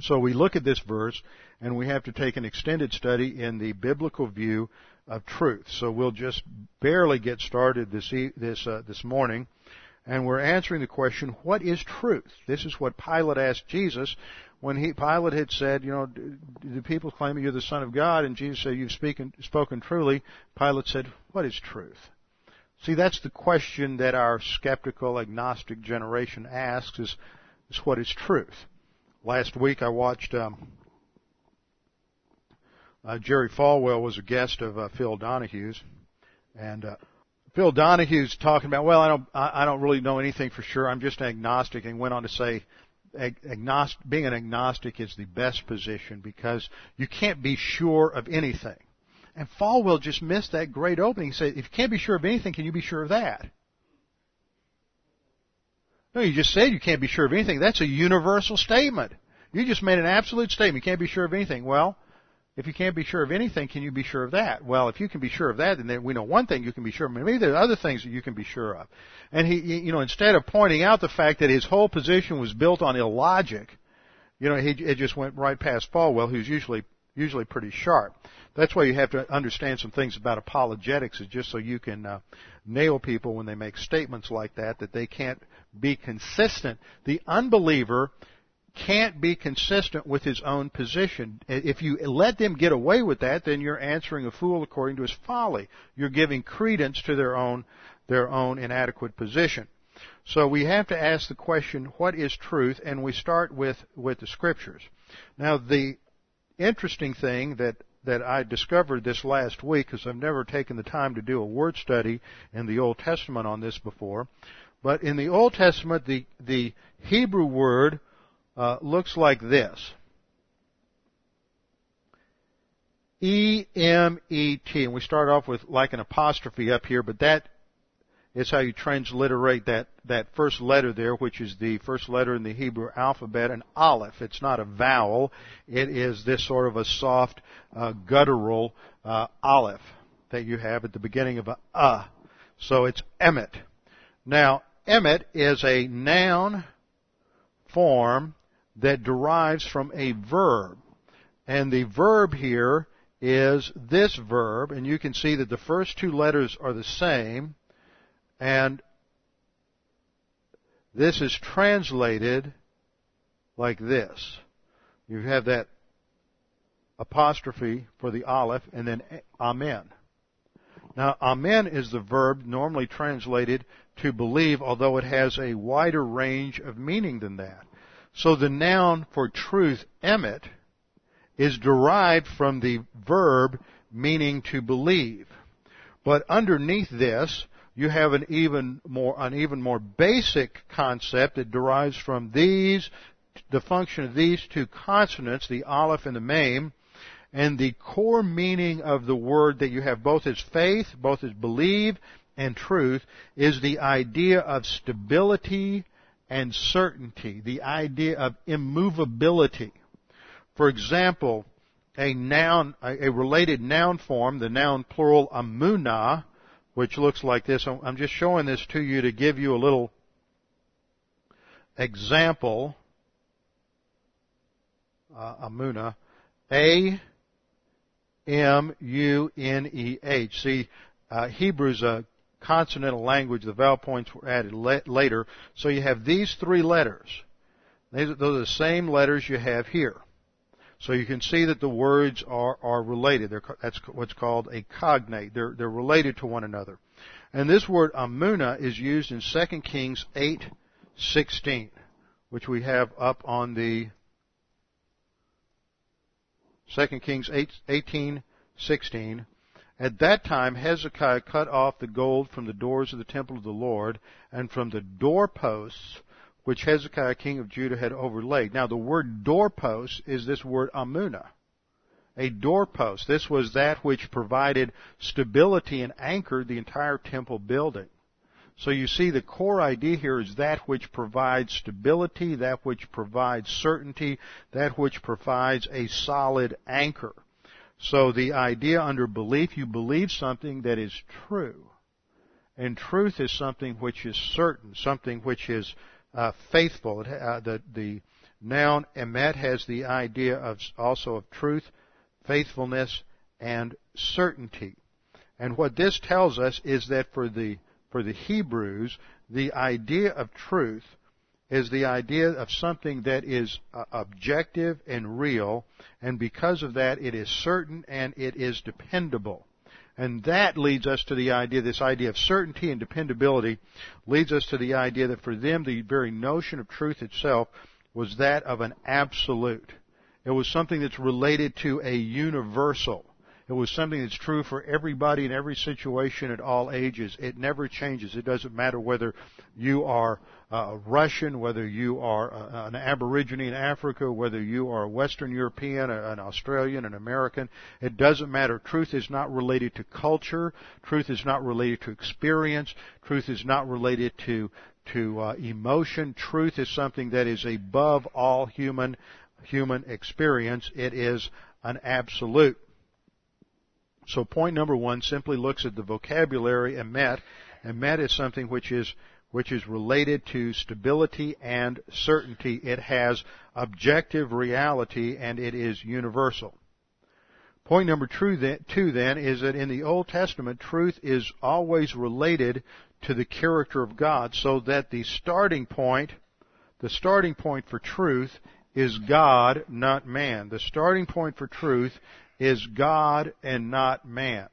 So we look at this verse and we have to take an extended study in the biblical view of truth. So we'll just barely get started this this uh, this morning, and we're answering the question, what is truth? This is what Pilate asked Jesus when he Pilate had said, you know, do people claim you're the Son of God? And Jesus said, you've spoken, spoken truly. Pilate said, what is truth? See, that's the question that our skeptical, agnostic generation asks: is, is what is truth? Last week I watched. Um, uh, Jerry Falwell was a guest of uh, Phil Donahue's, and uh, Phil Donahue's talking about, well, I don't, I don't really know anything for sure. I'm just agnostic, and went on to say, agnostic, being an agnostic is the best position because you can't be sure of anything. And Falwell just missed that great opening. He said, if you can't be sure of anything, can you be sure of that? No, you just said you can't be sure of anything. That's a universal statement. You just made an absolute statement. You can't be sure of anything. Well, if you can't be sure of anything, can you be sure of that? Well, if you can be sure of that, then we know one thing you can be sure of. Maybe there are other things that you can be sure of. And he, you know, instead of pointing out the fact that his whole position was built on illogic, you know, he it just went right past Falwell, who's usually usually pretty sharp. That's why you have to understand some things about apologetics, is just so you can uh, nail people when they make statements like that that they can't be consistent. The unbeliever can't be consistent with his own position. If you let them get away with that, then you're answering a fool according to his folly. You're giving credence to their own, their own inadequate position. So we have to ask the question, what is truth? And we start with, with the scriptures. Now the interesting thing that, that I discovered this last week, because I've never taken the time to do a word study in the Old Testament on this before, but in the Old Testament, the, the Hebrew word uh, looks like this. E M E T, and we start off with like an apostrophe up here, but that is how you transliterate that, that first letter there, which is the first letter in the Hebrew alphabet, an aleph. It's not a vowel. It is this sort of a soft, uh, guttural uh, aleph that you have at the beginning of a uh. So it's emet. Now, emet is a noun form that derives from a verb. And the verb here is this verb, and you can see that the first two letters are the same, and this is translated like this. You have that apostrophe for the aleph, and then amen. Now, amen is the verb normally translated to believe, although it has a wider range of meaning than that. So the noun for truth, emet, is derived from the verb meaning to believe. But underneath this, you have an even more, an even more basic concept that derives from these, the function of these two consonants, the aleph and the mem, and the core meaning of the word that you have both as faith, both as believe, and truth is the idea of stability and certainty, the idea of immovability. For example, a noun, a related noun form, the noun plural amuna, which looks like this. I'm just showing this to you to give you a little example. Uh, amuna, A M U N E H. See, uh, Hebrew's a consonantal language, the vowel points were added later. So you have these three letters. Those are the same letters you have here. So you can see that the words are, are related. They're, that's what's called a cognate. They're, they're related to one another. And this word amuna is used in 2 Kings 8:16, which we have up on the 2 Kings 18, 16. At that time Hezekiah cut off the gold from the doors of the temple of the Lord and from the doorposts which Hezekiah king of Judah had overlaid. Now the word doorpost is this word amunah. A doorpost. This was that which provided stability and anchored the entire temple building. So you see the core idea here is that which provides stability, that which provides certainty, that which provides a solid anchor. So the idea under belief, you believe something that is true. And truth is something which is certain, something which is uh, faithful. Uh, the, the noun emet has the idea of also of truth, faithfulness, and certainty. And what this tells us is that for the for the Hebrews, the idea of truth is the idea of something that is uh, objective and real, and because of that, it is certain and it is dependable. And that leads us to the idea, this idea of certainty and dependability leads us to the idea that for them, the very notion of truth itself was that of an absolute. It was something that's related to a universal. It was something that's true for everybody in every situation at all ages. It never changes. It doesn't matter whether you are Uh, a Russian, whether you are uh, uh, an Aborigine in Africa, whether you are a Western European, an Australian, an American. It doesn't matter. Truth is not related to culture. Truth is not related to experience. Truth is not related to to uh, emotion. Truth is something that is above all human human experience. It is an absolute. So point number one simply looks at the vocabulary emet. Emet is something which is which is related to stability and certainty. It has objective reality and it is universal. Point number two then is that in the Old Testament, truth is always related to the character of God, so that the starting point, the starting point for truth is God, not man. The starting point for truth is God and not man.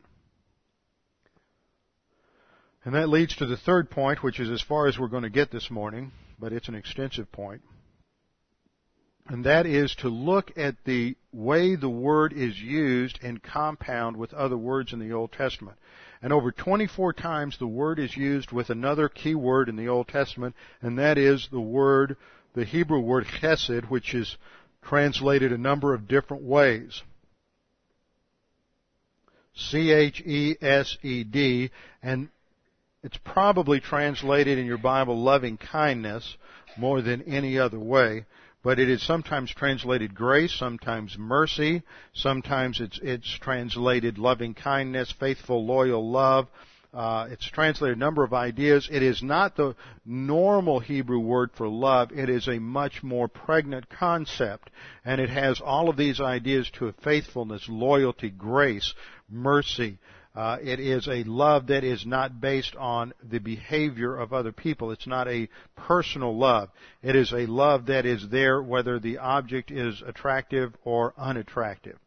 And that leads to the third point, which is as far as we're going to get this morning, but it's an extensive point. And that is to look at the way the word is used in compound with other words in the Old Testament. And over 24 times the word is used with another key word in the Old Testament, and that is the word, the Hebrew word chesed, which is translated a number of different ways. C-H-E-S-E-D, and it's probably translated in your Bible loving kindness more than any other way, but it is sometimes translated grace, sometimes mercy, sometimes it's, it's translated loving kindness, faithful, loyal love, uh, it's translated a number of ideas. It is not the normal Hebrew word for love. It is a much more pregnant concept, and it has all of these ideas to faithfulness, loyalty, grace, mercy. Uh, it is a love that is not based on the behavior of other people. It's not a personal love. It is a love that is there whether the object is attractive or unattractive.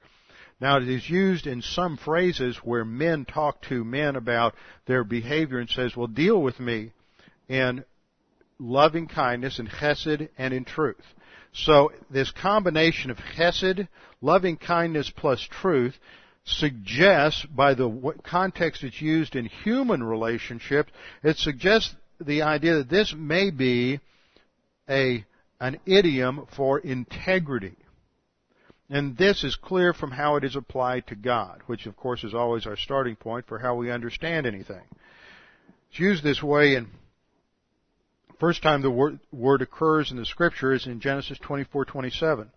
Now it is used in some phrases where men talk to men about their behavior and says, well deal with me in loving kindness and chesed and in truth. So this combination of chesed, loving kindness plus truth suggests by the context it's used in human relationships, it suggests the idea that this may be a, an idiom for integrity. And this is clear from how it is applied to God, which of course is always our starting point for how we understand anything. It's used this way and first time the word, word occurs in the scripture is in Genesis 24:27.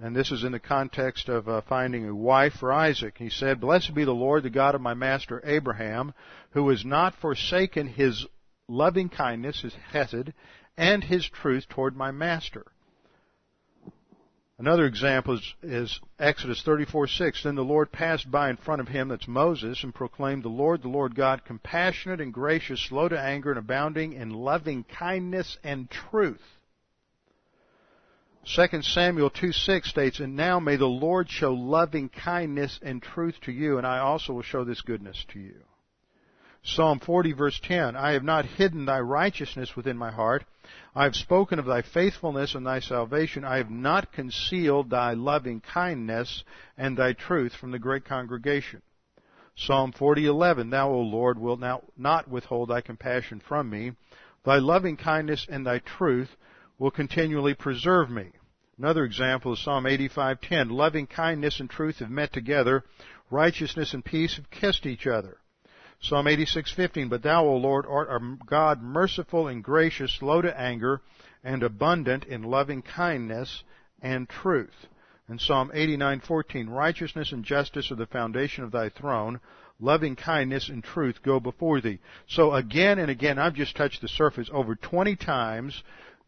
And this is in the context of uh, finding a wife for Isaac. He said, Blessed be the Lord, the God of my master Abraham, who has not forsaken his loving kindness, his hesed, and his truth toward my master. Another example is, is Exodus 34:6. Then the Lord passed by in front of him, that's Moses, and proclaimed, The Lord, the Lord God, compassionate and gracious, slow to anger, and abounding in loving kindness and truth. 2 Samuel 2:6 states, And now may the Lord show loving kindness and truth to you, and I also will show this goodness to you. Psalm 40 verse 10, I have not hidden thy righteousness within my heart. I have spoken of thy faithfulness and thy salvation. I have not concealed thy loving kindness and thy truth from the great congregation. Psalm 40:11 Thou, O Lord, wilt not withhold thy compassion from me. Thy loving kindness and thy truth will continually preserve me. Another example is Psalm 85:10 Loving kindness and truth have met together, righteousness and peace have kissed each other. Psalm 86:15 But thou, O Lord, art a God merciful and gracious, slow to anger, and abundant in loving kindness and truth. And Psalm 89:14 Righteousness and justice are the foundation of thy throne. Loving kindness and truth go before thee. So again and again, I've just touched the surface over 20 times.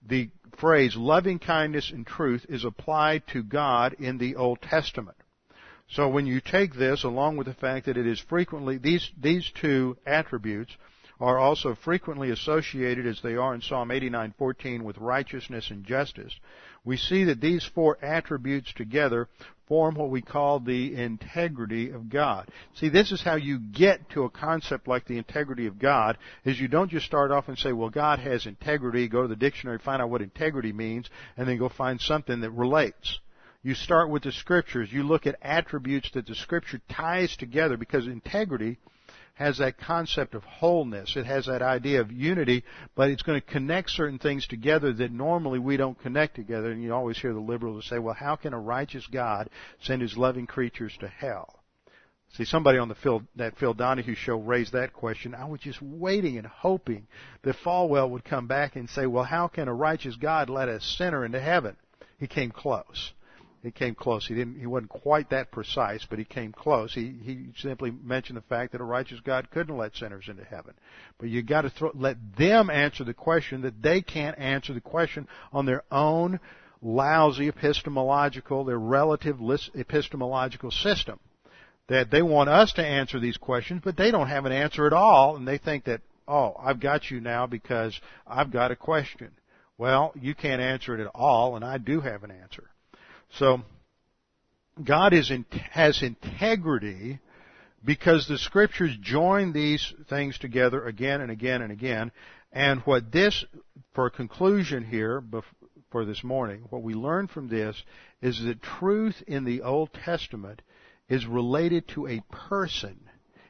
The phrase loving kindness and truth is applied to God in the Old Testament. So when you take this along with the fact that it is frequently, these, these two attributes are also frequently associated as they are in Psalm 89:14 with righteousness and justice. We see that these four attributes together form what we call the integrity of God. See, this is how you get to a concept like the integrity of God, is you don't just start off and say, well, God has integrity, go to the dictionary, find out what integrity means, and then go find something that relates. You start with the scriptures. You look at attributes that the scripture ties together because integrity has that concept of wholeness. It has that idea of unity, but it's going to connect certain things together that normally we don't connect together. And you always hear the liberals say, well, how can a righteous God send his loving creatures to hell? See, somebody on the Phil, that Phil Donahue show raised that question. I was just waiting and hoping that Falwell would come back and say, well, how can a righteous God let a sinner into heaven? He came close. He came close. He didn't. He wasn't quite that precise, but he came close. He he simply mentioned the fact that a righteous God couldn't let sinners into heaven. But you got to throw, let them answer the question that they can't answer the question on their own lousy epistemological, their relative epistemological system. That they want us to answer these questions, but they don't have an answer at all, and they think that oh, I've got you now because I've got a question. Well, you can't answer it at all, and I do have an answer. So, God is in, has integrity because the scriptures join these things together again and again and again. And what this, for conclusion here, for this morning, what we learn from this is that truth in the Old Testament is related to a person.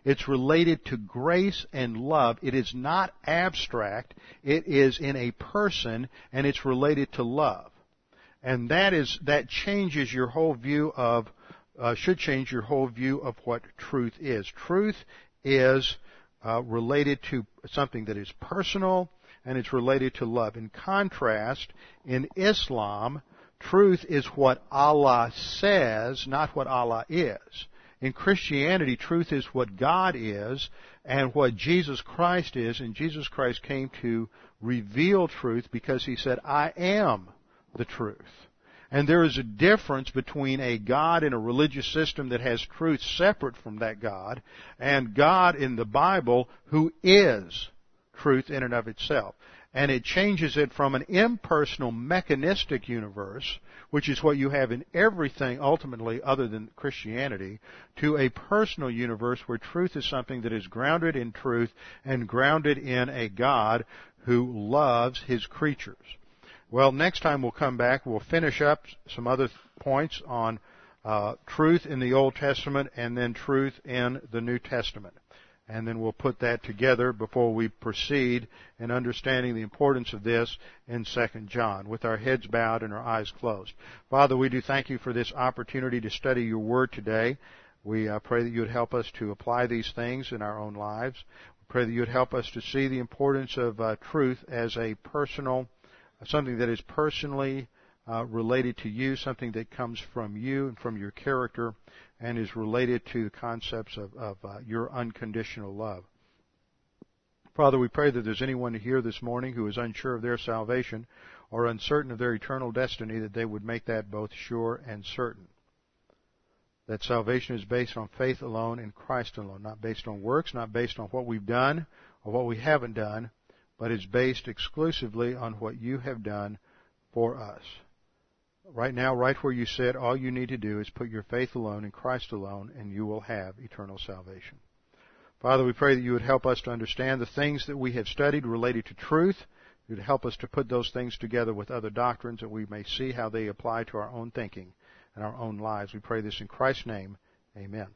It's related to grace and love. It is not abstract. It is in a person and it's related to love. And that is, that changes your whole view of, uh, should change your whole view of what truth is. Truth is uh, related to something that is personal and it's related to love. In contrast, in Islam, truth is what Allah says, not what Allah is. In Christianity, truth is what God is and what Jesus Christ is, and Jesus Christ came to reveal truth because He said, I am the truth. And there is a difference between a God in a religious system that has truth separate from that God and God in the Bible who is truth in and of itself. And it changes it from an impersonal mechanistic universe, which is what you have in everything ultimately other than Christianity, to a personal universe where truth is something that is grounded in truth and grounded in a God who loves his creatures. Well, next time we'll come back. We'll finish up some other points on uh, truth in the Old Testament and then truth in the New Testament. And then we'll put that together before we proceed in understanding the importance of this in 2 John, with our heads bowed and our eyes closed. Father, we do thank you for this opportunity to study your word today. We uh, pray that you would help us to apply these things in our own lives. We pray that you would help us to see the importance of uh, truth as a personal something that is personally uh, related to you, something that comes from you and from your character, and is related to the concepts of, of uh, your unconditional love. Father, we pray that there's anyone here this morning who is unsure of their salvation or uncertain of their eternal destiny, that they would make that both sure and certain. That salvation is based on faith alone in Christ alone, not based on works, not based on what we've done or what we haven't done, but is based exclusively on what you have done for us. Right now, right where you sit, all you need to do is put your faith alone in Christ alone, and you will have eternal salvation. Father, we pray that you would help us to understand the things that we have studied related to truth. You would help us to put those things together with other doctrines that we may see how they apply to our own thinking and our own lives. We pray this in Christ's name. Amen.